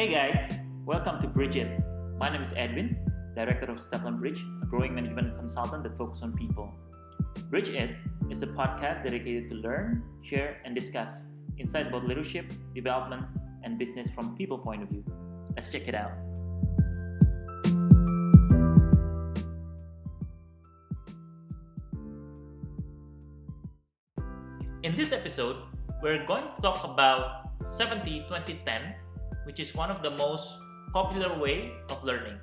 Hey guys, welcome to Bridge It. My name is Edwin, Director of Stefan Bridge, a growing management consultant that focuses on people. Bridge It is a podcast dedicated to learn, share, and discuss insight about leadership, development, and business from people point of view. Let's check it out. In this episode, we're going to talk about 70 2010, which is one of the most popular way of learning.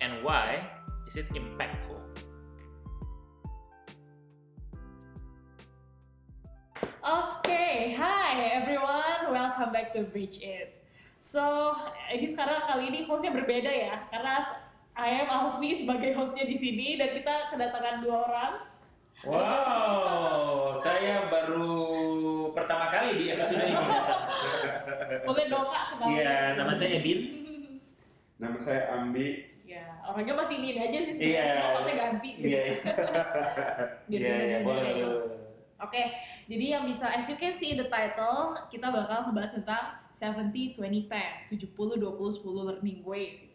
And why is it impactful? Oke, hi everyone, welcome back to Bridge It. So, ini sekarang kali ini hostnya berbeda ya, karena I am Alfi sebagai hostnya di sini dan kita kedatangan dua orang. Wow, saya baru pertama kali di episode ini. Boleh dong kak kenalin? Iya, nama saya Edin. Nama saya Ambi. Ya, orangnya masih ini aja sih Iya. sebenarnya, cuma saya ganti. Iya, iya. Biar Iya, iya, boleh. Oke, jadi yang bisa, as you can see in the title, kita bakal ngebahas tentang 70, 20, 10, 70, 20, 10 learning ways gitu.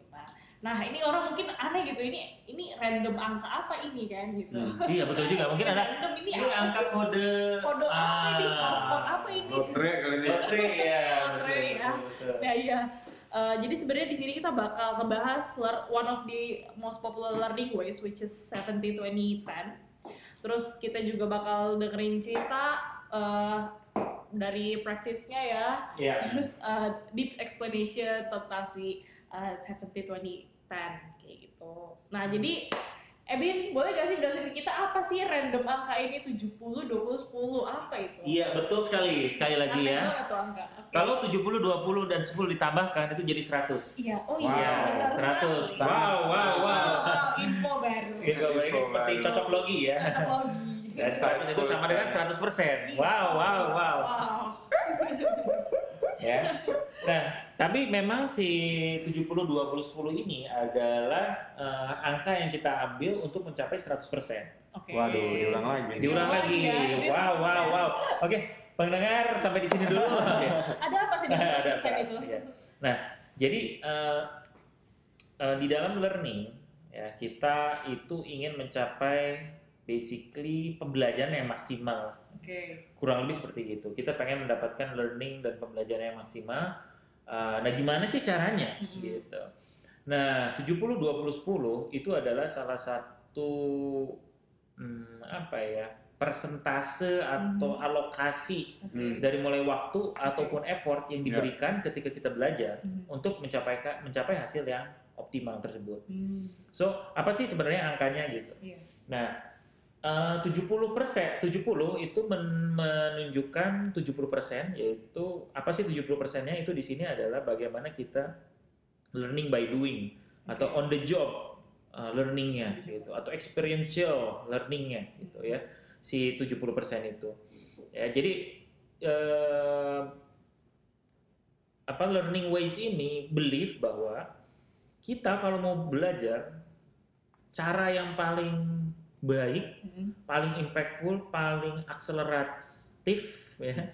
Nah, ini orang mungkin aneh gitu, ini ini random angka apa ini kan gitu. Hmm. Iya, betul juga. Mungkin ada random ini ini angka kode Kode apa ini? ah, Harus kode apa ini? Lotre kali ini. Lotre ya, Lotre, ya. betul, betul. Nah, iya. Eh, jadi sebenarnya di sini kita bakal ngebahas one of the most popular learning ways which is 70 20 10. Terus kita juga bakal dengerin cerita eh, dari praktisnya ya. Iya. Terus eh, deep explanation tentang si eh, 70 20 10 kayak gitu. Nah, jadi Ebin, boleh gak sih jelasin kita apa sih random angka ini 70 20 10 apa itu? Iya, betul sekali. Sekali lagi Aneh ya. angka. Oke. Kalau 70, 20 dan 10 ditambahkan itu jadi 100. Iya, oh Wow, iya, benar 100. sekali. Wow, wow, wow. info baru. Gitu, ini seperti baru. cocok logi ya. Cocok logi. Dan 100 itu sama dengan 100%. Wow, wow, wow. Wow. Ya. Nah, tapi memang si 70 20 10 ini adalah eh, angka yang kita ambil untuk mencapai 100%. Oke. Waduh, diulang lagi. Diulang Oh, lagi. iya, Wow, 100%. wow, wow. Oke, pendengar sampai di sini dulu. Oke. Ada apa sih di Ada persen apa? itu? Iya. Nah, jadi eh, eh, di dalam learning ya kita itu ingin mencapai basically pembelajaran yang maksimal. Oke. Kurang lebih seperti itu. Kita pengen mendapatkan learning dan pembelajaran yang maksimal. Eh, nah, gimana sih caranya Mm-mm. gitu. Nah, 70 20 10 itu adalah salah satu hmm, apa ya? persentase atau Mhm. alokasi Oke. Hmm. dari mulai waktu ataupun effort yang Ya. diberikan ketika kita belajar Hmm. untuk mencapai mencapai hasil yang optimal tersebut. Hmm. So, apa sih sebenarnya angkanya gitu? Iya. Nah, eh, 70 persen, 70 itu men- menunjukkan 70 persen, yaitu apa sih 70 persennya itu di sini adalah bagaimana kita learning by doing atau Oke. on the job uh, learningnya gitu atau experiential learningnya gitu ya si 70 persen itu ya jadi eh, apa learning ways ini believe bahwa kita kalau mau belajar cara yang paling baik Hmm. paling impactful, paling akseleratif ya.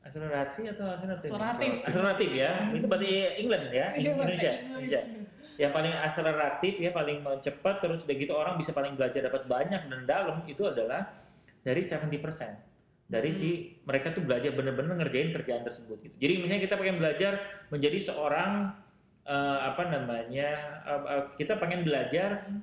Akselerasi atau akseleratif? Akseleratif. Akseleratif ya. Itu bahasa England ya, Iya, Indonesia. Indonesia. Yang paling akseleratif ya, paling cepat terus udah gitu orang bisa paling belajar dapat banyak dan dalam itu adalah dari 70%. Dari Hmm. si mereka tuh belajar bener-bener ngerjain kerjaan tersebut gitu. Jadi misalnya kita pengen belajar menjadi seorang eh, apa namanya? eh, eh, kita pengen belajar Hmm.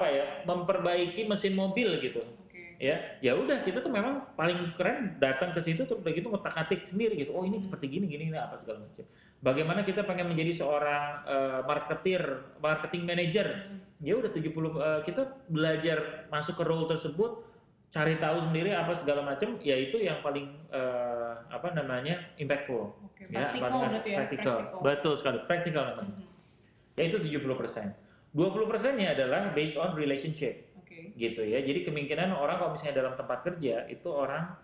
Apa ya? memperbaiki mesin mobil gitu Oke. ya ya udah kita tuh memang paling keren datang ke situ terus udah gitu ngotak-atik sendiri gitu oh ini seperti gini gini ini apa segala macam bagaimana kita pengen menjadi seorang eh, marketer marketing manager Hmm. ya udah 70 eh, kita belajar masuk ke role tersebut cari tahu sendiri apa segala macam ya itu yang paling eh, apa namanya impactful Oke. ya Praktikal ya. practical. betul sekali practical namanya Hmm. ya itu 70% 20 persennya adalah based on relationship Oke. gitu ya. Jadi kemungkinan orang kalau misalnya dalam tempat kerja itu orang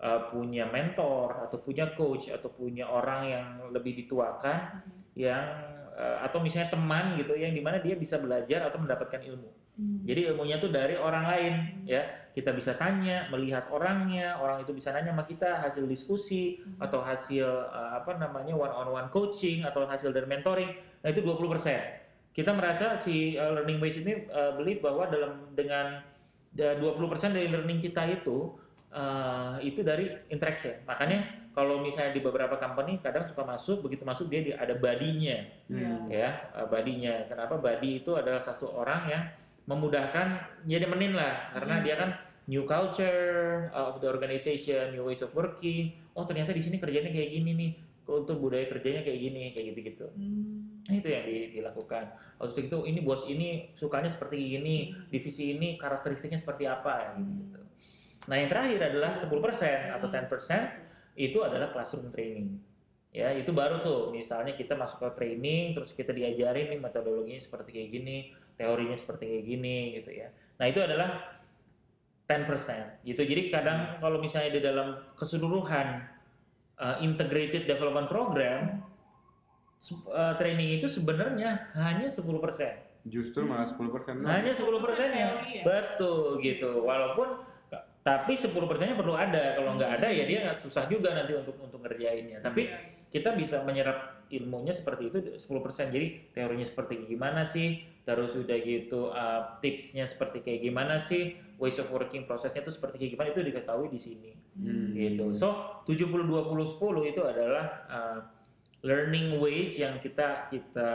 uh, punya mentor atau punya coach atau punya orang yang lebih dituakan Hmm. yang uh, atau misalnya teman gitu yang di mana dia bisa belajar atau mendapatkan ilmu. Hmm. Jadi ilmunya tuh dari orang lain Hmm. ya. kita bisa tanya, melihat orangnya, orang itu bisa nanya sama kita hasil diskusi Mhm. atau hasil uh, apa namanya one on one coaching atau hasil dari mentoring. Nah, itu 20%. Kita merasa si uh, learning base ini uh, believe bahwa dalam dengan da- 20% dari learning kita itu uh, itu dari interaction. Makanya kalau misalnya di beberapa company kadang suka masuk, begitu masuk dia di- ada badinya Hmm. ya uh, badinya. Kenapa badi itu adalah satu orang yang memudahkan ya nemenin lah karena Hmm. dia kan new culture of the organization, new ways of working. Oh ternyata di sini kerjanya kayak gini nih. Untuk budaya kerjanya kayak gini, kayak gitu-gitu. Hmm. Itu yang di- dilakukan. Terus itu ini bos ini sukanya seperti ini, divisi ini karakteristiknya seperti apa ya gitu. Nah, yang terakhir adalah 10% atau 10% itu adalah classroom training. Ya, itu baru tuh. Misalnya kita masuk ke training terus kita diajarin nih metodologinya seperti kayak gini, teorinya seperti kayak gini gitu ya. Nah, itu adalah 10% gitu. Jadi kadang kalau misalnya di dalam keseluruhan uh, integrated development program uh, training itu sebenarnya hanya 10%. Justru malah 10% nah. Hanya 10 persennya. teori ya? Betul gitu. Walaupun tapi 10 persennya perlu ada. Kalau nggak ada ya dia nggak susah juga nanti untuk untuk ngerjainnya. Tapi Iya. kita bisa menyerap ilmunya seperti itu 10 persen. Jadi teorinya seperti gimana sih? Terus udah gitu uh, tipsnya seperti kayak gimana sih? Ways of working prosesnya itu seperti kayak gimana itu dikasih tahu di sini Hmm. gitu. So 70 20 10 itu adalah uh, learning ways yang kita kita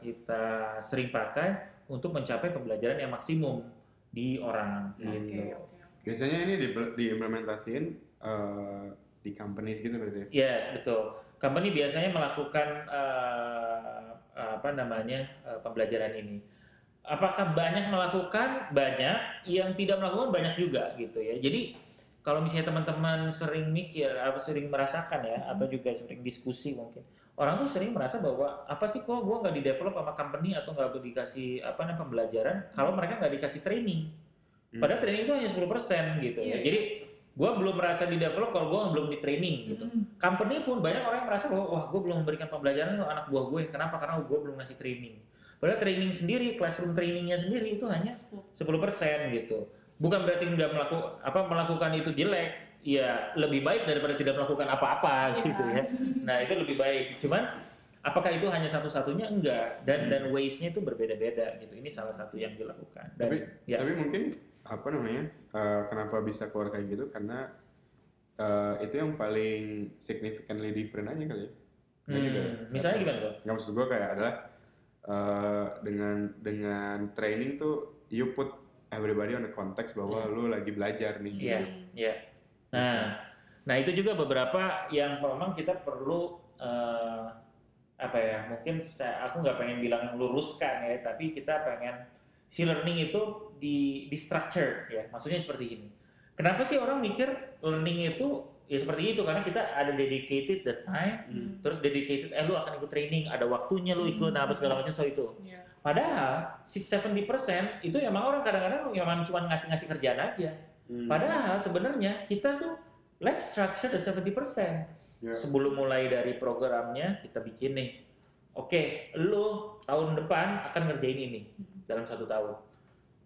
kita sering pakai untuk mencapai pembelajaran yang maksimum di orang Hmm. gitu. Biasanya ini di, diimplementasiin eh, di companies gitu berarti. Yes, betul. Company biasanya melakukan uh, apa namanya uh, pembelajaran ini. Apakah banyak melakukan? Banyak. Yang tidak melakukan banyak juga gitu ya. Jadi kalau misalnya teman-teman sering mikir, apa sering merasakan ya, Hmm. atau juga sering diskusi mungkin, orang tuh sering merasa bahwa apa sih kok gue nggak di develop sama company atau nggak dikasih apa namanya pembelajaran kalau mereka nggak dikasih training. Hmm. Padahal training itu hanya 10% gitu Iya, ya. iya. Jadi gue belum merasa di develop kalau gue belum di training gitu Hmm. company pun banyak orang yang merasa bahwa wah gue belum memberikan pembelajaran ke anak buah gue kenapa karena gue belum ngasih training padahal training sendiri classroom trainingnya sendiri itu hanya 10% gitu bukan berarti nggak melakukan apa melakukan itu jelek ya lebih baik daripada tidak melakukan apa-apa Iya. gitu ya nah itu lebih baik cuman apakah itu hanya satu-satunya enggak dan dan ways-nya itu berbeda-beda gitu ini salah satu yang dilakukan dan Tapi ya tapi mungkin apa namanya? eh, kenapa bisa keluar kayak gitu? Karena eh, itu yang paling significantly different aja kali ya. Hmm, juga. misalnya gimana tuh Nggak maksud gue kayak adalah eh, dengan dengan training tuh you put everybody on the context bahwa Hmm. lu lagi belajar nih. Iya, gitu. iya. Nah, nah itu juga beberapa yang memang kita perlu eh, apa ya? Mungkin saya, aku nggak pengen bilang luruskan ya, tapi kita pengen si learning itu di di structure ya. Maksudnya seperti ini. Kenapa sih orang mikir learning itu ya seperti itu karena kita ada dedicated the time, Hmm. terus dedicated eh lu akan ikut training, ada waktunya lu ikut, nah apa segala macam so itu. Iya. Padahal si 70% itu emang orang kadang-kadang emang cuma ngasih-ngasih kerjaan aja. Hmm. Padahal sebenarnya kita tuh let's structure the 70%. Ya. Sebelum mulai dari programnya kita bikin nih. Oke, lu tahun depan akan ngerjain ini dalam satu tahun.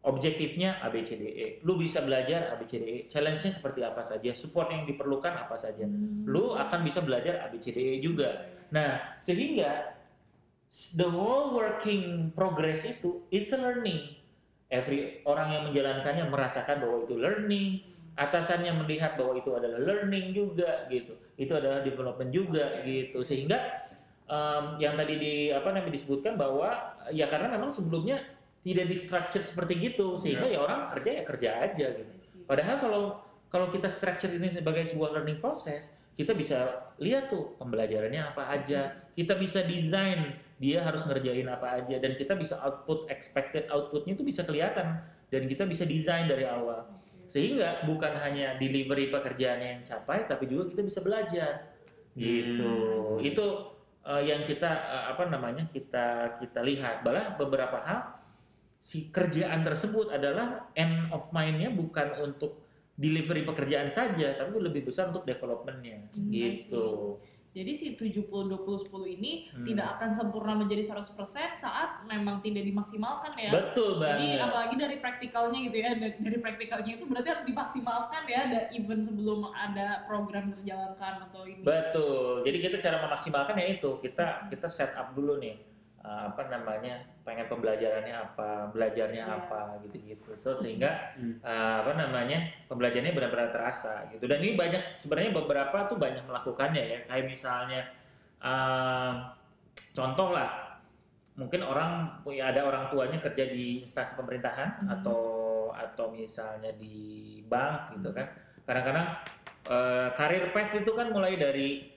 Objektifnya ABCDE. Lu bisa belajar ABCDE. Challenge-nya seperti apa saja, support yang diperlukan apa saja. Hmm. Lu akan bisa belajar ABCDE juga. Nah, sehingga the whole working progress itu is a learning. Every orang yang menjalankannya merasakan bahwa itu learning, atasannya melihat bahwa itu adalah learning juga gitu. Itu adalah development juga gitu. Sehingga em, yang tadi di apa namanya disebutkan bahwa ya karena memang sebelumnya tidak di structure seperti gitu sehingga ya orang kerja ya kerja aja gitu. Padahal kalau kalau kita structure ini sebagai sebuah learning process, kita bisa lihat tuh pembelajarannya apa aja. Kita bisa desain dia harus ngerjain apa aja dan kita bisa output expected outputnya itu bisa kelihatan dan kita bisa desain dari awal. Sehingga bukan hanya delivery pekerjaannya yang capai tapi juga kita bisa belajar. Gitu. Hmm. Itu eh, yang kita eh, apa namanya? kita kita lihat. Malah beberapa hal si kerjaan tersebut adalah end of mind-nya bukan untuk delivery pekerjaan saja, tapi lebih besar untuk development-nya Hmm, gitu. Jadi si 70 20 10 ini Hmm. tidak akan sempurna menjadi 100% saat memang tidak dimaksimalkan ya. Betul Jadi banget. apalagi dari praktikalnya gitu ya, da- dari praktikalnya itu berarti harus dimaksimalkan ya, ada event sebelum ada program terjalankan atau ini. Betul. Jadi kita cara memaksimalkan ya itu kita kita set up dulu nih apa namanya pengen pembelajarannya apa, belajarnya Iya. apa gitu-gitu. So sehingga Hmm. eh, apa namanya pembelajarannya benar-benar terasa gitu. Dan ini banyak sebenarnya beberapa tuh banyak melakukannya ya. Kayak misalnya eh, contoh lah mungkin orang ya ada orang tuanya kerja di instansi pemerintahan Mhm. atau atau misalnya di bank gitu kan kadang-kadang eh, karir path itu kan mulai dari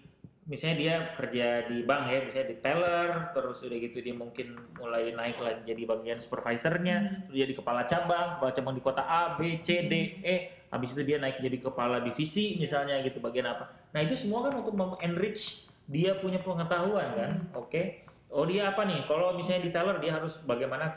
misalnya dia kerja di bank ya misalnya di teller terus udah gitu dia mungkin mulai naik lagi jadi bagian supervisornya Hmm. terus jadi kepala cabang kepala cabang di kota A B C D E habis itu dia naik jadi kepala divisi misalnya gitu bagian apa. Nah itu semua kan untuk enrich dia punya pengetahuan kan Hmm. oke? Oh dia apa nih? Kalau misalnya di teller dia harus bagaimana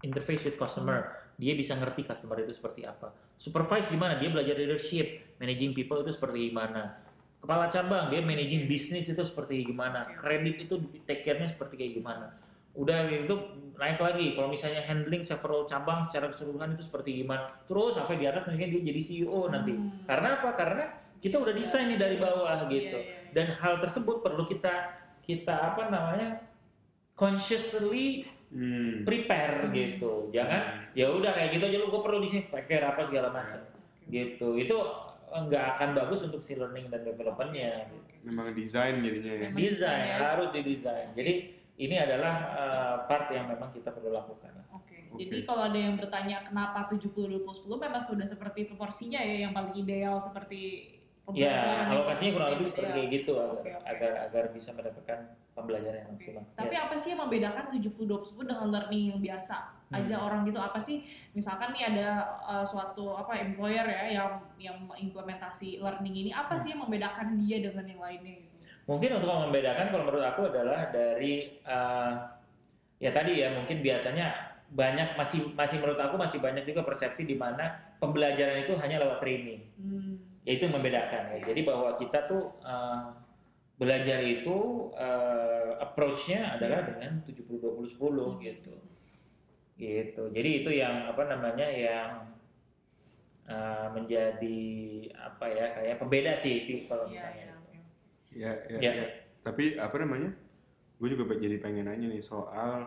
interface with customer. Dia bisa ngerti customer itu seperti apa. Supervise gimana? Dia belajar leadership. Managing people itu seperti gimana kepala cabang dia managing bisnis itu seperti gimana. Kredit itu take care-nya seperti kayak gimana. Udah gitu naik lagi. Kalau misalnya handling several cabang secara keseluruhan itu seperti gimana. Terus sampai di atas mungkin dia jadi CEO nanti. Hmm. karena apa? Karena kita udah desain nih dari bawah gitu. Iya, iya, iya. dan hal tersebut perlu kita kita apa namanya consciously Hmm. prepare Hmm. gitu. Jangan ya udah kayak gitu aja lu gue perlu di sini. Prepare apa segala macam. Gitu. Itu nggak akan bagus untuk si learning dan developmentnya Memang desain jadinya ya. Desain ya. harus didesain jadi ini adalah uh, part yang memang kita perlu lakukan Oke. Oke. Jadi kalau ada yang bertanya kenapa 70 20 10 memang sudah seperti itu porsinya ya yang paling ideal seperti ya alokasinya kurang lebih seperti ya. kayak gitu agar, Oke, oke. agar agar bisa mendapatkan pembelajaran yang maksimal Tapi Ya. apa sih yang membedakan 70 20 10 dengan learning yang biasa? Aja Hmm. orang gitu apa sih? Misalkan nih ada uh, suatu apa employer ya yang yang implementasi learning ini apa sih yang membedakan dia dengan yang lainnya gitu? Mungkin untuk membedakan kalau menurut aku adalah dari uh, ya tadi ya mungkin biasanya banyak masih masih menurut aku masih banyak juga persepsi di mana pembelajaran itu hanya lewat training. Hmm. Ya itu yang membedakan ya. Jadi bahwa kita tuh uh, belajar itu uh, approach-nya adalah dengan 70 20 10 gitu. Gitu. Jadi itu yang apa namanya yang uh, menjadi apa ya kayak pembeda sih Vi, kalau Iya, misalnya. iya, oke. Ya, ya, Ya. ya. Tapi apa namanya? Gue juga jadi pengen nanya nih soal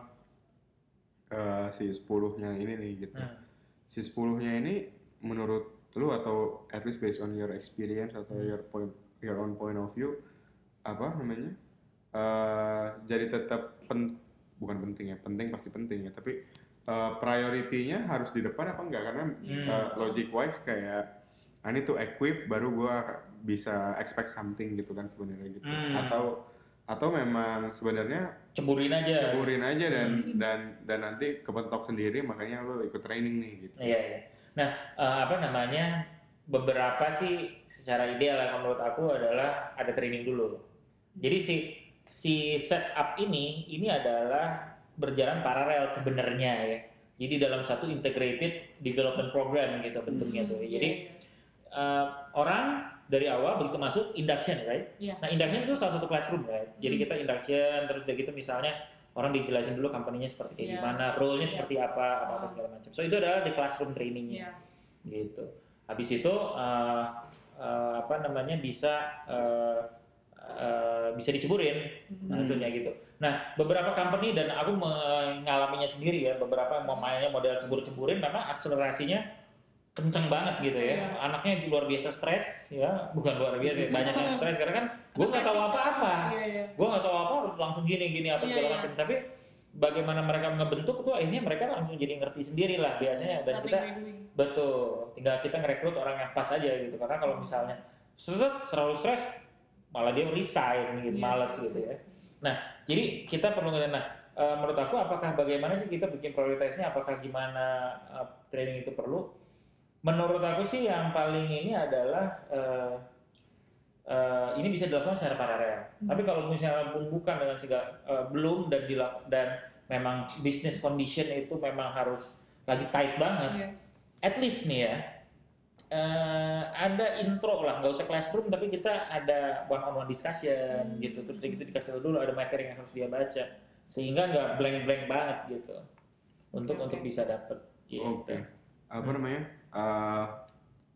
eh, si 10-nya ini nih gitu. Hmm. Si 10-nya ini menurut lu atau at least based on your experience atau Hmm. your point your own point of view apa namanya? eh jadi tetap pen, bukan penting ya, penting pasti penting ya, tapi eh, priority-nya harus di depan apa enggak karena Hmm. eh, logic wise kayak I need to equip baru gua bisa expect something gitu kan sebenarnya gitu. Hmm. Atau atau memang sebenarnya Ceburin aja. ceburin aja dan Hmm. dan dan nanti kepentok sendiri makanya lo ikut training nih gitu. Iya, iya. Nah, eh, apa namanya? Beberapa sih secara ideal yang menurut aku adalah ada training dulu. Jadi si si setup ini ini adalah berjalan paralel sebenarnya ya. Jadi dalam satu integrated development program gitu bentuknya Hmm, tuh. Jadi eh, orang dari awal begitu masuk induction, right? Iya. Nah, induction itu salah satu classroom, right? Jadi Hmm. kita induction terus udah gitu misalnya orang dijelasin dulu company-nya seperti kayak Iya. gimana, role-nya Iya. seperti apa, apa-apa Oh. segala macam. So itu adalah di classroom trainingnya Iya. gitu. Habis itu eh, eh, apa namanya bisa eh, eh, bisa diceburin Hmm. maksudnya gitu. Nah beberapa company dan aku mengalaminya sendiri ya beberapa mainnya model cembur-cemburin memang akselerasinya kenceng banget gitu ya. Iya. Anaknya luar biasa stres ya, bukan luar biasa, ya, banyak yang stres karena kan gue nggak tahu apa-apa Iya, iya. gue nggak tahu apa harus langsung gini gini apa Iya, segala macam tapi bagaimana mereka ngebentuk tuh akhirnya mereka langsung jadi ngerti sendiri lah biasanya dan Learning kita betul tinggal kita ngerekrut orang yang pas aja gitu karena kalau misalnya seret selalu stres malah dia resign gitu Iya males gitu ya nah jadi kita perlu ngerti nah eh, menurut aku apakah bagaimana sih kita bikin prioritasnya apakah gimana eh, training itu perlu menurut aku sih yang paling ini adalah eh, eh, ini bisa dilakukan secara paralel. Hmm. Tapi kalau misalnya pun bukan dengan segala eh, belum dan dilak- dan memang business condition itu memang harus lagi tight banget. Iya. At least nih ya, eh, ada intro lah, nggak usah classroom tapi kita ada one on one discussion Hmm. gitu. Terus gitu dikasih dulu ada materi yang harus dia baca sehingga nggak blank blank banget gitu untuk Oke, untuk bisa dapet. Gitu. Oke. Apa namanya? Eh,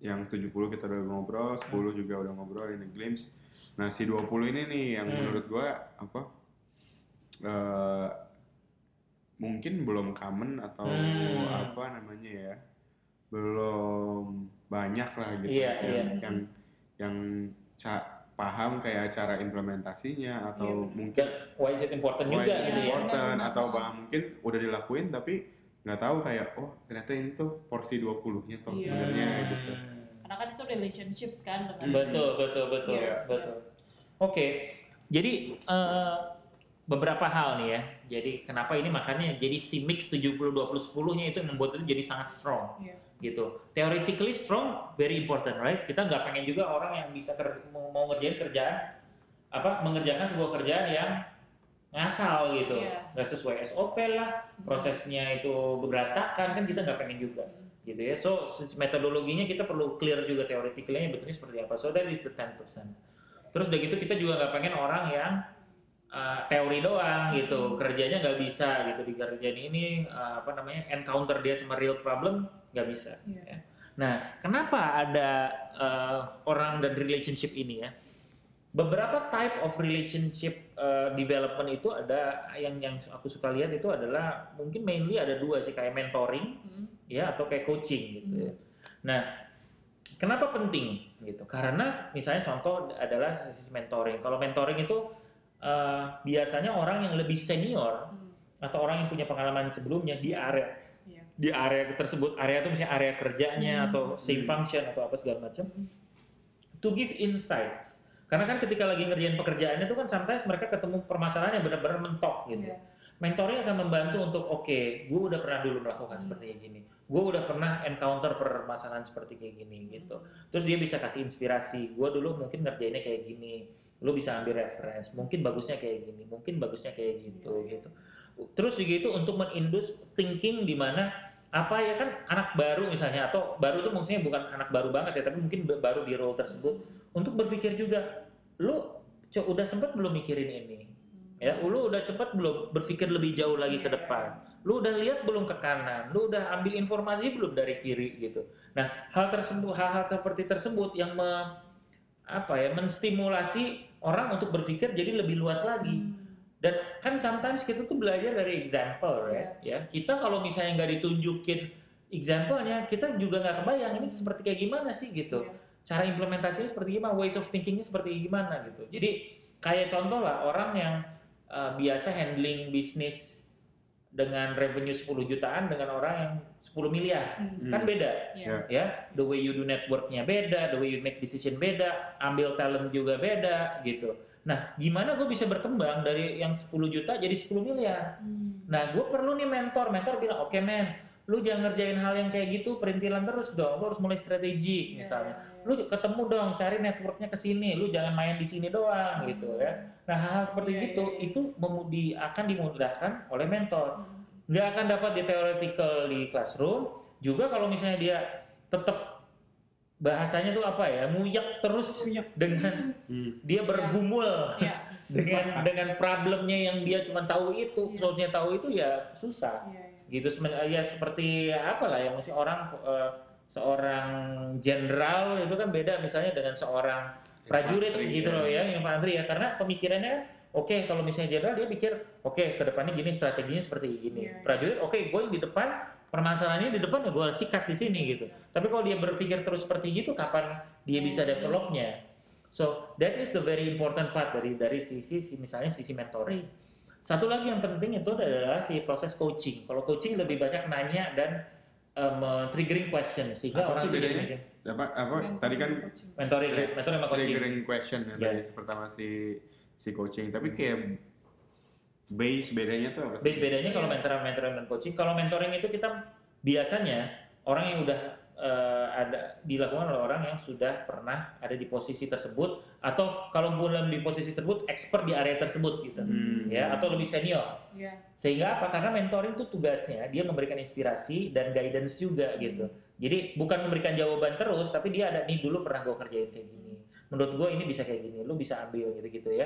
yang 70 kita udah ngobrol, 10 juga udah ngobrol ini glimpse. Nah, si 20 ini nih yang Hmm. menurut gua apa? eh mungkin belum common atau Hmm. apa namanya ya? Belum banyak lah gitu Iya, yang iya. yang yang ca- paham kayak cara implementasinya atau Iya. mungkin Dan why is it important why juga it's gitu ya. important Benar-benar. atau bahkan mungkin udah dilakuin tapi nggak tahu kayak oh ternyata ini tuh porsi 20-nya toh Iya. sebenarnya gitu. Karena kan itu relationships kan dengan Hmm. Betul, betul, betul, Yes. betul. Oke, jadi eh, beberapa hal nih ya. Jadi kenapa ini makanya jadi si mix 70 20 10-nya itu membuat itu jadi sangat strong Iya. Gitu. Theoretically strong very important, right? Kita nggak pengen juga orang yang bisa ker- mau, ngerjain kerjaan apa mengerjakan sebuah kerjaan yang ngasal gitu, Iya. nggak sesuai SOP lah, prosesnya itu berantakan kan kita nggak pengen juga Hmm. gitu ya. So metodologinya kita perlu clear juga teoretically betulnya seperti apa. So that is the 10%. Terus udah gitu kita juga nggak pengen orang yang uh, teori doang gitu, kerjanya nggak bisa gitu di kerjaan ini uh, apa namanya encounter dia sama real problem nggak bisa. Iya. ya. Nah, kenapa ada uh, orang dan relationship ini ya? Beberapa type of relationship uh, development itu ada yang yang aku suka lihat itu adalah mungkin mainly ada dua sih kayak mentoring Hmm. ya atau kayak coaching gitu ya. Nah, kenapa penting gitu? Karena misalnya contoh adalah sisi mentoring. Kalau mentoring itu eh, biasanya orang yang lebih senior Hmm. atau orang yang punya pengalaman sebelumnya di area. Di area tersebut, area itu misalnya area kerjanya Hmm. atau same Hmm. function atau apa segala macam Hmm. to give insights. Karena kan ketika lagi ngerjain pekerjaannya itu kan sometimes mereka ketemu permasalahan yang benar-benar mentok gitu Iya. mentornya akan membantu untuk oke, gue udah pernah dulu melakukan Hmm. seperti kayak gini, gue udah pernah encounter permasalahan seperti kayak gini gitu. Hmm. Terus dia bisa kasih inspirasi, gue dulu mungkin ngerjainnya kayak gini, lu bisa ambil reference, mungkin bagusnya kayak gini, mungkin bagusnya kayak gitu Iya. gitu. Terus juga itu untuk menindus thinking di mana apa ya kan anak baru misalnya atau baru tuh maksudnya bukan anak baru banget ya, tapi mungkin baru di role tersebut untuk berpikir juga, lu co- udah sempet belum mikirin ini, Hmm. ya lu udah cepet belum berpikir lebih jauh lagi ke Iya. depan lu udah lihat belum ke kanan lu udah ambil informasi belum dari kiri gitu nah hal tersebut hal-hal seperti tersebut yang me- apa ya menstimulasi orang untuk berpikir jadi lebih luas lagi Hmm. Dan kan sometimes kita tuh belajar dari example right? ya kita kalau misalnya nggak ditunjukin example-nya kita juga nggak kebayang ini seperti kayak gimana sih gitu Iya. cara implementasinya seperti gimana, ways of thinkingnya seperti gimana gitu. Jadi kayak contoh lah orang yang uh, biasa handling bisnis dengan revenue 10 jutaan dengan orang yang 10 miliar Hmm. kan beda Iya. ya the way you do networknya beda the way you make decision beda ambil talent juga beda gitu nah gimana gue bisa berkembang dari yang 10 juta jadi 10 miliar Hmm. Nah, gue perlu nih mentor. Mentor bilang, oke men, lu jangan ngerjain hal yang kayak gitu, perintilan terus dong. Lu harus mulai strategi Iya, misalnya. Lu ketemu dong, cari networknya ke sini. Lu jangan main di sini doang gitu ya. Nah, hal-hal seperti Iya, gitu iya, iya. itu memudi akan dimudahkan oleh mentor. Hmm. Nggak akan dapat di theoretical di classroom. Juga kalau misalnya dia tetap bahasanya tuh apa ya, nguyak terus dengan Hmm. dia bergumul Iya. dengan dengan problemnya yang dia cuma tahu itu, Iya. solusinya tahu itu ya susah Iya, iya. gitu ya seperti apa lah ya mesti orang eh, seorang jenderal itu kan beda misalnya dengan seorang prajurit Infanteri, gitu ya. loh ya infanteri ya karena pemikirannya oke kalau misalnya jenderal dia pikir oke ke depannya gini strateginya seperti gini Iya. prajurit oke gue yang di depan permasalahannya di depan ya gue sikat di sini gitu tapi kalau dia berpikir terus seperti gitu kapan dia bisa developnya so that is the very important part dari dari sisi si- misalnya sisi mentoring satu lagi yang penting itu adalah si proses coaching. Kalau coaching lebih banyak nanya dan um, triggering question sehingga Apa orang sih jadi bedanya? apa apa tadi kan mentoring, ya, mentoring sama coaching. triggering question ya, Ya. tadi pertama si si coaching tapi kayak base bedanya tuh apa sih? Base bedanya kalau mentoring, mentoring dan coaching. Kalau mentoring itu kita biasanya orang yang udah eh, ada dilakukan oleh orang yang sudah pernah ada di posisi tersebut atau kalau belum di posisi tersebut expert di area tersebut gitu Hmm. ya atau lebih senior Iya. sehingga apa karena mentoring itu tugasnya dia memberikan inspirasi dan guidance juga gitu jadi bukan memberikan jawaban terus tapi dia ada nih dulu pernah gue kerjain kayak gini menurut gue ini bisa kayak gini lu bisa ambil gitu gitu ya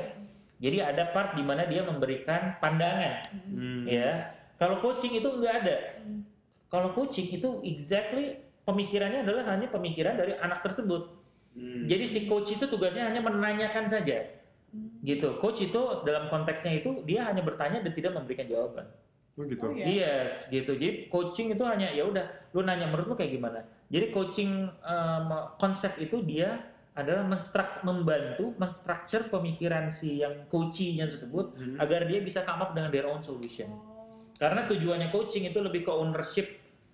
jadi ada part di mana dia memberikan pandangan Hmm. ya kalau coaching itu nggak ada Hmm. kalau coaching itu exactly pemikirannya adalah hanya pemikiran dari anak tersebut Hmm. jadi si coach itu tugasnya hanya menanyakan saja Hmm. gitu coach itu dalam konteksnya itu dia hanya bertanya dan tidak memberikan jawaban Oh gitu. Oh, iya. Yes, gitu. Jadi coaching itu hanya ya udah, lu nanya menurut lu kayak gimana. Jadi coaching em, konsep itu dia adalah menstrak, membantu menstructure pemikiran si yang coachingnya tersebut Hmm. agar dia bisa come up dengan their own solution. Oh. Karena tujuannya coaching itu lebih ke ownership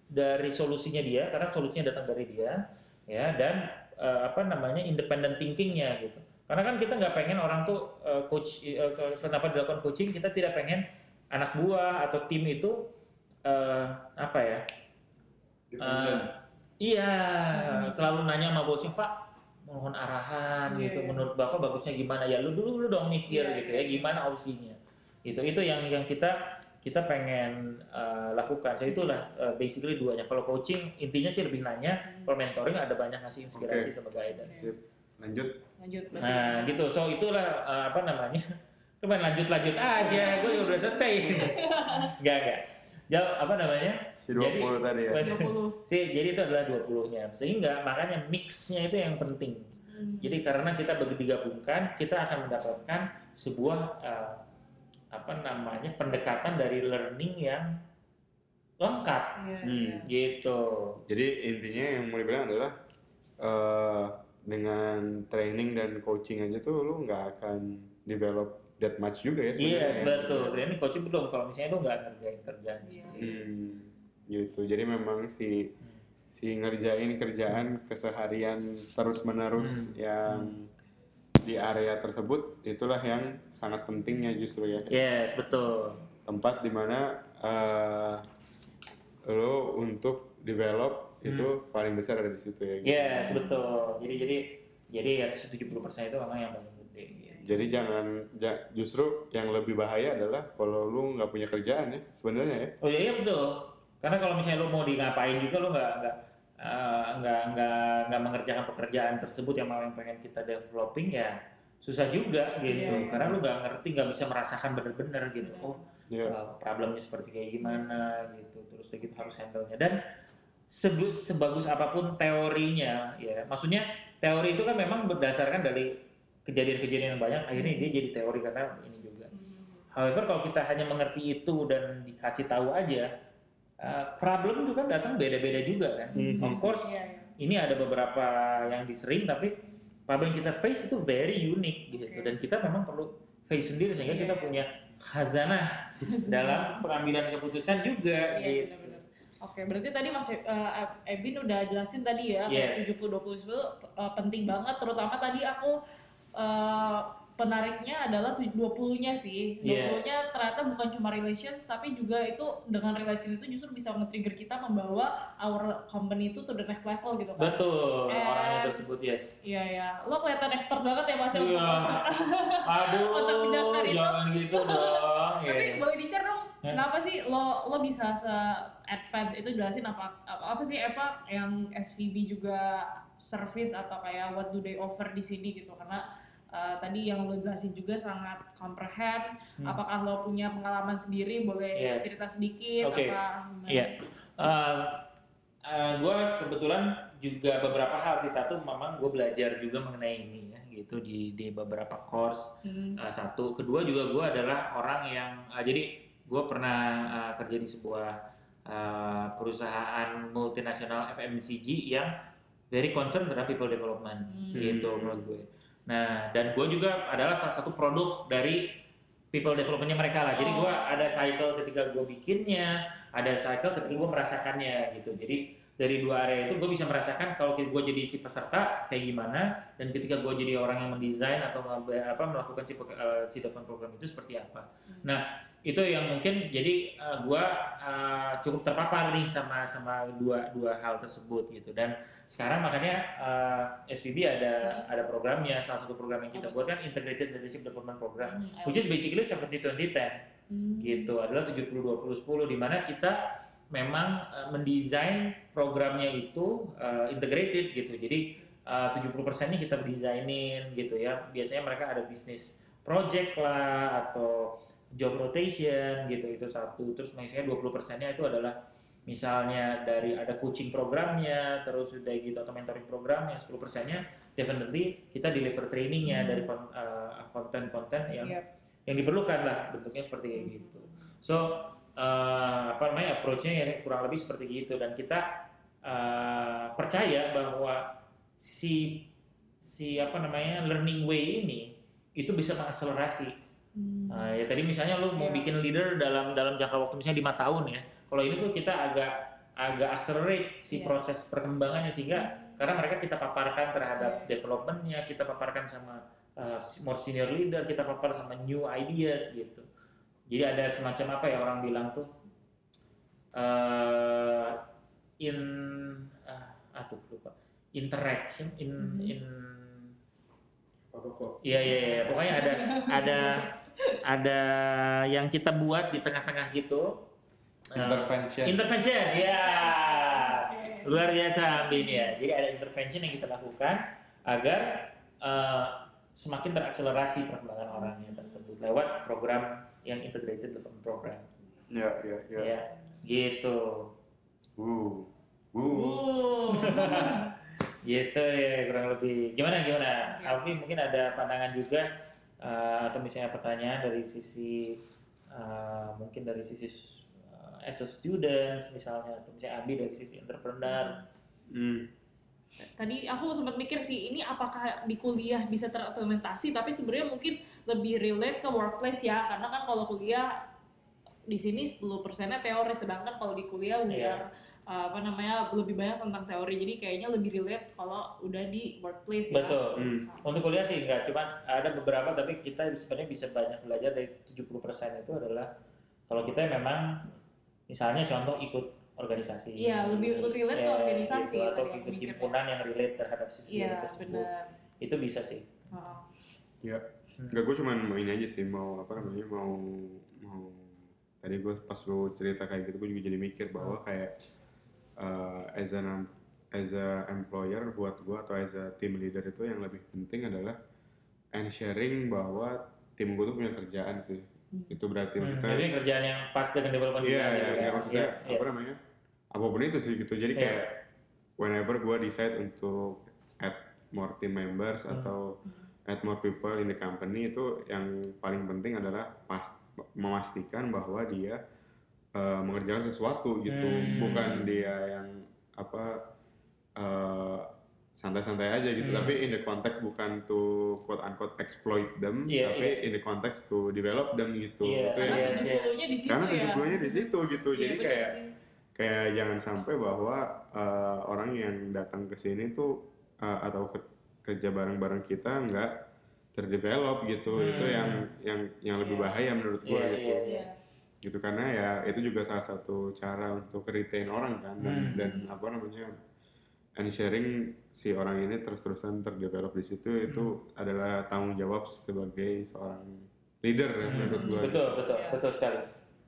dari solusinya dia, karena solusinya datang dari dia, ya dan eh, apa namanya independent thinkingnya gitu. Karena kan kita nggak pengen orang tuh eh, coach, ke- kenapa dilakukan coaching, kita tidak pengen anak buah atau tim itu eh, apa ya? Eh, iya, selalu nanya sama bosnya Pak, mohon arahan Iya, gitu. iya. Menurut bapak bagusnya gimana? Ya lu dulu lu dong mikir Iya, gitu iya. ya, gimana opsinya? Itu itu yang yang kita kita pengen eh, lakukan. So itulah eh, basically duanya. Kalau coaching intinya sih lebih nanya. Hmm. Kalau mentoring ada banyak ngasih inspirasi Oke. sama guidance. Sip. Lanjut. Lanjut. Nah gitu. So itulah eh, apa namanya? Cuman lanjut-lanjut aja. Gue udah selesai. Enggak enggak. Jawab apa namanya? Si 20 Jadi- tadi ya. 20. sih jadi itu adalah 20-nya sehingga makanya mixnya itu yang penting Hmm. jadi karena kita begitu digabungkan kita akan mendapatkan sebuah eh, apa namanya pendekatan dari learning yang lengkap Iya, Hmm. iya. gitu Jadi intinya yang mau dibilang adalah eh dengan training dan coaching aja tuh lu nggak akan develop that much juga ya iya sebenarnya. betul training coaching belum kalau misalnya lu nggak ngerjain kerjaan Iya. Hmm, gitu. Jadi memang si si ngerjain kerjaan keseharian terus menerus Hmm. yang di area tersebut itulah yang sangat pentingnya justru ya yes betul tempat di mana eh lo untuk develop itu paling besar ada di situ ya. gitu. yes betul jadi jadi jadi ya 70% itu memang yang paling gede gitu. Jadi jangan ja- justru yang lebih bahaya adalah kalau lu nggak punya kerjaan ya sebenarnya ya. Oh iya, iya betul. Karena kalau misalnya lo mau di ngapain juga lo nggak nggak eh, nggak nggak nggak mengerjakan pekerjaan tersebut yang mau yang pengen kita developing ya susah juga gitu. Iya, iya. Karena lo nggak ngerti nggak bisa merasakan bener-bener gitu. Benar. Oh Iya. eh, problemnya seperti kayak gimana gitu. Terus gitu harus handle-nya dan sebe- sebagus apa pun teorinya ya. Maksudnya teori itu kan memang berdasarkan dari kejadian-kejadian yang banyak akhirnya dia jadi teori karena ini juga. Hmm. However, kalau kita hanya mengerti itu dan dikasih tahu aja, uh, problem itu kan datang beda-beda juga kan. Mhm. Of course, Iya, iya. ini ada beberapa yang disering, tapi problem yang kita face itu very unique gitu. Oke. Dan kita memang perlu face sendiri sehingga Iya. kita punya khazanah dalam pengambilan keputusan juga Iya, gitu. Oke, berarti tadi Mas uh, Ebin udah jelasin tadi ya, Yes. 70-20 itu uh, penting banget, terutama tadi aku uh, penariknya adalah tu- 20-nya sih. Yeah. 20-nya ternyata bukan cuma relations, tapi juga itu dengan relation itu justru bisa nge-trigger kita membawa our company itu to the next level gitu kan. Betul, And- orangnya tersebut yes. Iya ya, lo kelihatan expert banget ya Mas. Iya. Aduh, Untuk menjelaskan itu. jangan gitu dong. Tapi ya. boleh di-share dong, Ya. kenapa sih lo lo bisa se advance itu jelasin apa apa, apa sih apa yang SVB juga service atau kayak what do they offer di sini gitu karena uh, tadi yang lo jelasin juga sangat comprehend. Hmm. Apakah lo punya pengalaman sendiri? Boleh Yes. cerita sedikit? Oke. Apa? Iya. gue kebetulan juga beberapa hal sih satu memang gue belajar juga mengenai ini ya gitu di di beberapa course Hmm. Uh, satu kedua juga gue adalah orang yang uh, jadi gue pernah uh, kerja di sebuah uh, perusahaan multinasional FMCG yang very concern terhadap people development Hmm. gitu menurut gue. Nah dan gue juga adalah salah satu produk dari people developmentnya mereka lah. Jadi gue Oh. ada cycle ketika gue bikinnya, ada cycle ketika gue merasakannya gitu. Jadi dari dua area itu gue bisa merasakan kalau gue jadi si peserta kayak gimana dan ketika gue jadi orang yang mendesain atau apa melakukan si, uh, si development program itu seperti apa. Hmm. Nah itu yang mungkin jadi uh, gue uh, cukup terpapar nih sama sama dua dua hal tersebut gitu dan sekarang makanya uh, SVB ada ada programnya salah satu program yang kita buat kan Integrated Leadership Development Program Hmm, which is basically 70-20-10 Hmm. gitu adalah 70-20-10 di mana kita memang uh, mendesain programnya itu uh, integrated gitu jadi uh, 70% nya kita desainin gitu ya biasanya mereka ada bisnis project lah atau job rotation gitu itu satu terus misalnya 20% nya itu adalah misalnya dari ada coaching programnya terus udah gitu atau mentoring programnya 10% nya definitely kita deliver trainingnya Hmm. dari kon- uh, konten-konten yang Yep. yang diperlukan lah bentuknya seperti kayak Hmm. gitu so uh, apa namanya approach-nya ya kurang lebih seperti gitu dan kita uh, percaya bahwa si si apa namanya learning way ini itu bisa mengakselerasi Hmm. Nah, ya tadi misalnya lu mau Iya. bikin leader dalam dalam jangka waktu misalnya lima tahun ya. Kalau ini tuh kita agak agak accelerate si Iya. proses perkembangannya sehingga karena mereka kita paparkan terhadap developmentnya, kita paparkan sama uh, more senior leader, kita papar sama new ideas gitu. Jadi ada semacam apa ya orang bilang tuh uh, in ah, aduh lupa interaction in Mhm. in Apa kok? Iya iya iya pokoknya ada ada ada yang kita buat di tengah-tengah gitu. Eh, Intervention. intervention, ya Oke. luar biasa Ambi ini ya. Jadi ada intervention yang kita lakukan agar eh, semakin terakselerasi perkembangan orangnya tersebut lewat program yang integrated development program. ya, ya, ya. Ya, gitu. Uh. Uh. Uh. Gitu ya kurang lebih. Gimana gimana? Ya. Alfi mungkin ada pandangan juga eh, atau misalnya pertanyaan dari sisi eh, mungkin dari sisi eh, as a student misalnya atau misalnya Abi dari sisi entrepreneur. Hmm. Tadi aku sempat mikir sih ini apakah di kuliah bisa terimplementasi tapi sebenarnya mungkin lebih relate ke workplace ya karena kan kalau kuliah di sini 10 persennya teori sedangkan kalau di kuliah udah Iya. uh, apa namanya lebih banyak tentang teori jadi kayaknya lebih relate kalau udah di workplace ya. Betul. Hmm. Untuk kuliah sih enggak, cuman ada beberapa tapi kita sebenarnya bisa banyak belajar dari 70% itu adalah kalau kita memang misalnya contoh ikut organisasi. Iya, lebih relate ke organisasi gitu, ya atau himpunan yang relate terhadap sisi Iya tersebut. benar. Itu bisa sih. Heeh. Ya. Enggak, gue cuman mau ini aja sih, mau apa namanya, mau mau tadi gue pas lu cerita kayak gitu, gue juga jadi mikir bahwa kayak uh, as an as a employer buat gue atau as a team leader itu yang lebih penting adalah ensuring bahwa tim gue tuh punya kerjaan sih. Hmm. Itu berarti Hmm, maksudnya maksudnya kerjaan yang pas dengan development Iya, iya, gitu iya, kan. maksudnya Iya, iya. apa namanya? Apa pun itu sih gitu. Jadi Iya. kayak whenever gua decide untuk add more team members Hmm. atau add more people in the company itu yang paling penting adalah pas memastikan bahwa dia uh, mengerjakan sesuatu gitu, Hmm. bukan dia yang apa uh, santai-santai aja gitu, Hmm. tapi in the context bukan to quote unquote exploit them, Iya, tapi in the context to develop them gitu. Iya, Itu Karena yes. 70-nya di situ karena ya. 70-nya di situ gitu. Iya, Jadi kayak sih. kayak jangan sampai bahwa uh, orang yang datang ke sini tuh uh, atau ke- kerja bareng-bareng kita nggak terdevelop gitu. Hmm. Itu yang yang yang lebih Iya. bahaya menurut gua Iya, gitu. iya, Iya. Gitu karena ya itu juga salah satu cara untuk retain orang kan dan, Hmm. dan apa namanya and sharing si orang ini terus-terusan terdevelop di situ itu Hmm. adalah tanggung jawab sebagai seorang leader ya Hmm, menurut gua Betul, betul, Iya. betul sekali.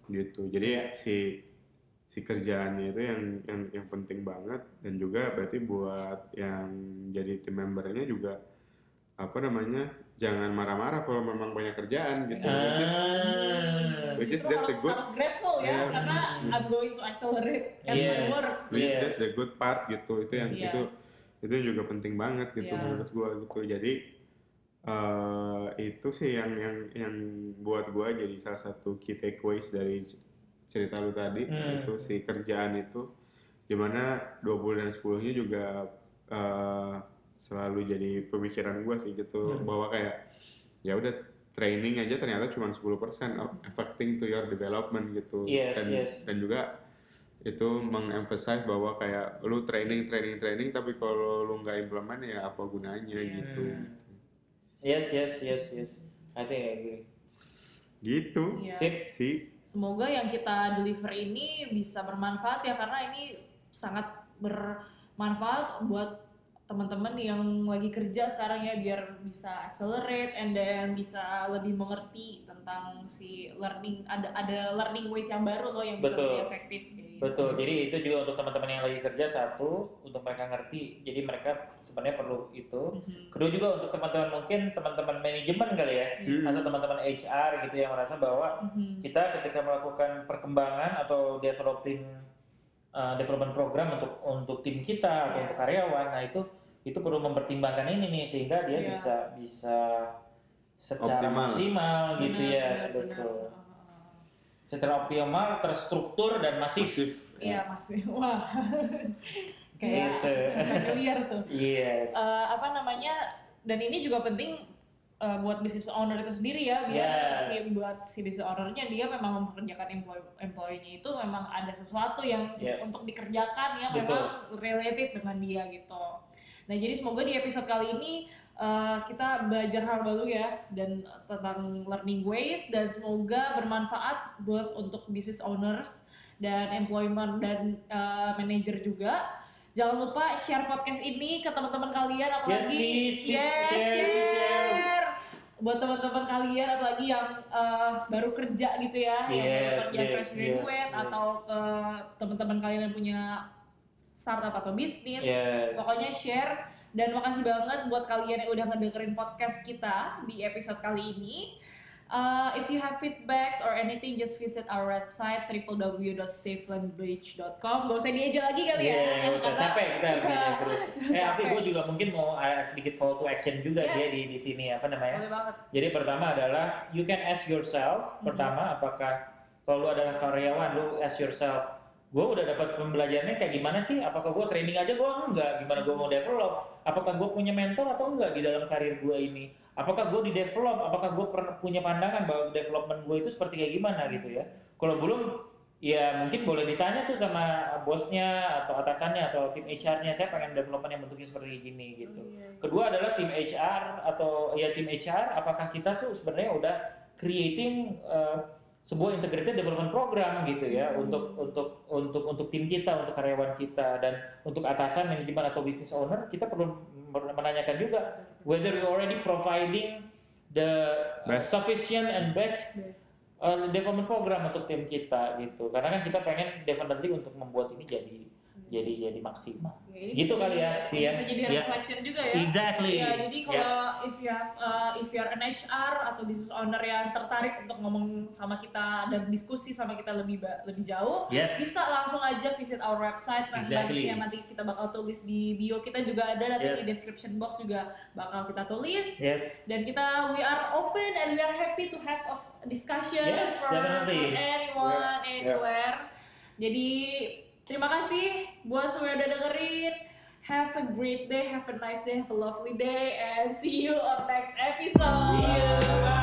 gitu jadi si si kerjaannya itu yang yang yang penting banget dan juga berarti buat yang jadi tim membernya juga apa namanya jangan marah-marah kalau memang banyak kerjaan gitu which is which is that's harus, good harus grateful ya Iya. karena I'm going to accelerate at Yes. my work. which is Yes. that's the good part gitu itu yang Iya. itu itu juga penting banget gitu Iya. menurut gua gitu jadi eh itu sih yang yang yang buat gua jadi salah satu key takeaways dari cerita lu tadi Hmm. itu si kerjaan itu di mana 20 dan 10 nya juga eh, selalu jadi pemikiran gua sih gitu Hmm. bahwa kayak ya udah training aja ternyata cuma 10% of affecting to your development gitu Yes, dan yes. dan juga itu mengemphasize bahwa kayak lu training training training tapi kalau lu nggak implement ya apa gunanya Iya. gitu Hmm. Yes, yes, yes, yes. I think I agree. gitu Iya. Sip. sih Semoga yang kita deliver ini bisa bermanfaat ya karena ini sangat bermanfaat buat teman-teman yang lagi kerja sekarang ya biar bisa accelerate and then bisa lebih mengerti tentang si learning ada ada learning ways yang baru loh yang bisa Betul. lebih efektif gitu. Betul. Jadi itu juga untuk teman-teman yang lagi kerja satu, untuk mereka ngerti. Jadi mereka sebenarnya perlu itu. Mhm. Kedua juga untuk teman-teman mungkin teman-teman manajemen kali ya, Hmm. atau teman-teman HR gitu yang merasa bahwa Mhm. kita ketika melakukan perkembangan atau developing uh, development program untuk untuk tim kita atau Yes. untuk karyawan, nah itu itu perlu mempertimbangkan ini nih sehingga dia Iya. bisa bisa secara Optimal. maksimal gitu Benar, ya, benar, benar. betul. Secara optimal, terstruktur dan masif. Masif. Iya masih wah kayak Gitu. familiar tuh. Yes. Eh, apa namanya dan ini juga penting eh, buat business owner itu sendiri ya biar Yes. si buat si business ownernya dia memang mempekerjakan employee employee-nya itu memang ada sesuatu yang Yeah. untuk dikerjakan yang Betul. memang related dengan dia gitu. Nah jadi semoga di episode kali ini eh, kita belajar hal baru ya dan tentang learning ways dan semoga bermanfaat both untuk business owners dan employment dan eh, manager juga. Jangan lupa share podcast ini ke teman-teman kalian apalagi please, please yes, share, share. share. Buat teman-teman kalian apalagi yang eh, baru kerja gitu ya, yang Yes, kerja yes, fresh yes, graduate yes. atau ke teman-teman kalian yang punya startup atau bisnis. Yes. Pokoknya share dan makasih banget buat kalian yang udah ngedengerin podcast kita di episode kali ini. Uh, if you have feedbacks or anything, just visit our website www.stephenbridge.com. Gak usah dia aja lagi kali Iya, ya. nggak usah capek kita. Eh, tapi gue juga mungkin mau uh, sedikit call to action juga ya Yes. di di sini apa namanya? Boleh banget. Jadi pertama adalah you can ask yourself. Pertama, apakah kalau lu adalah karyawan, lu ask yourself, gue udah dapat pembelajarannya kayak gimana sih? Apakah gue training aja gue enggak? Gimana gue mau develop? Apakah gue punya mentor atau enggak di dalam karir gue ini? Apakah gue di develop? Apakah gue pernah punya pandangan bahwa development gue itu seperti kayak gimana gitu ya? Kalau belum, ya mungkin boleh ditanya tuh sama bosnya atau atasannya atau tim HR-nya. Saya pengen development yang bentuknya seperti gini gitu. Iya. Kedua adalah tim HR atau ya tim HR apakah kita tuh sebenarnya udah creating uh, sebuah integrated development program gitu ya Hmm. untuk untuk untuk untuk tim kita, untuk karyawan kita dan untuk atasan manajemen atau business owner kita perlu menanyakan juga whether we already providing the uh, Best. sufficient and best Yes. uh, development program untuk tim kita gitu. Karena kan kita pengen definitely untuk membuat ini jadi jadi jadi maksimal. Ya, ini Gitu kali ya, ini Iya. Bisa jadi Iya. reflection juga ya. Exactly. Ya, jadi kalau Yes. if you have uh, if you are an HR atau business owner yang tertarik untuk ngomong sama kita dan diskusi sama kita lebih lebih jauh, Yes. bisa langsung aja visit our website nah, Exactly. nanti yang nanti kita bakal tulis di bio kita juga ada nanti Yes. di description box juga bakal kita tulis Yes. dan kita we are open and we are happy to have a discussion Yes, for, for anyone Yeah, yeah. anywhere. Jadi terima kasih buat semua yang udah dengerin. Have a great day, have a nice day, have a lovely day, and see you on next episode. See you. Bye.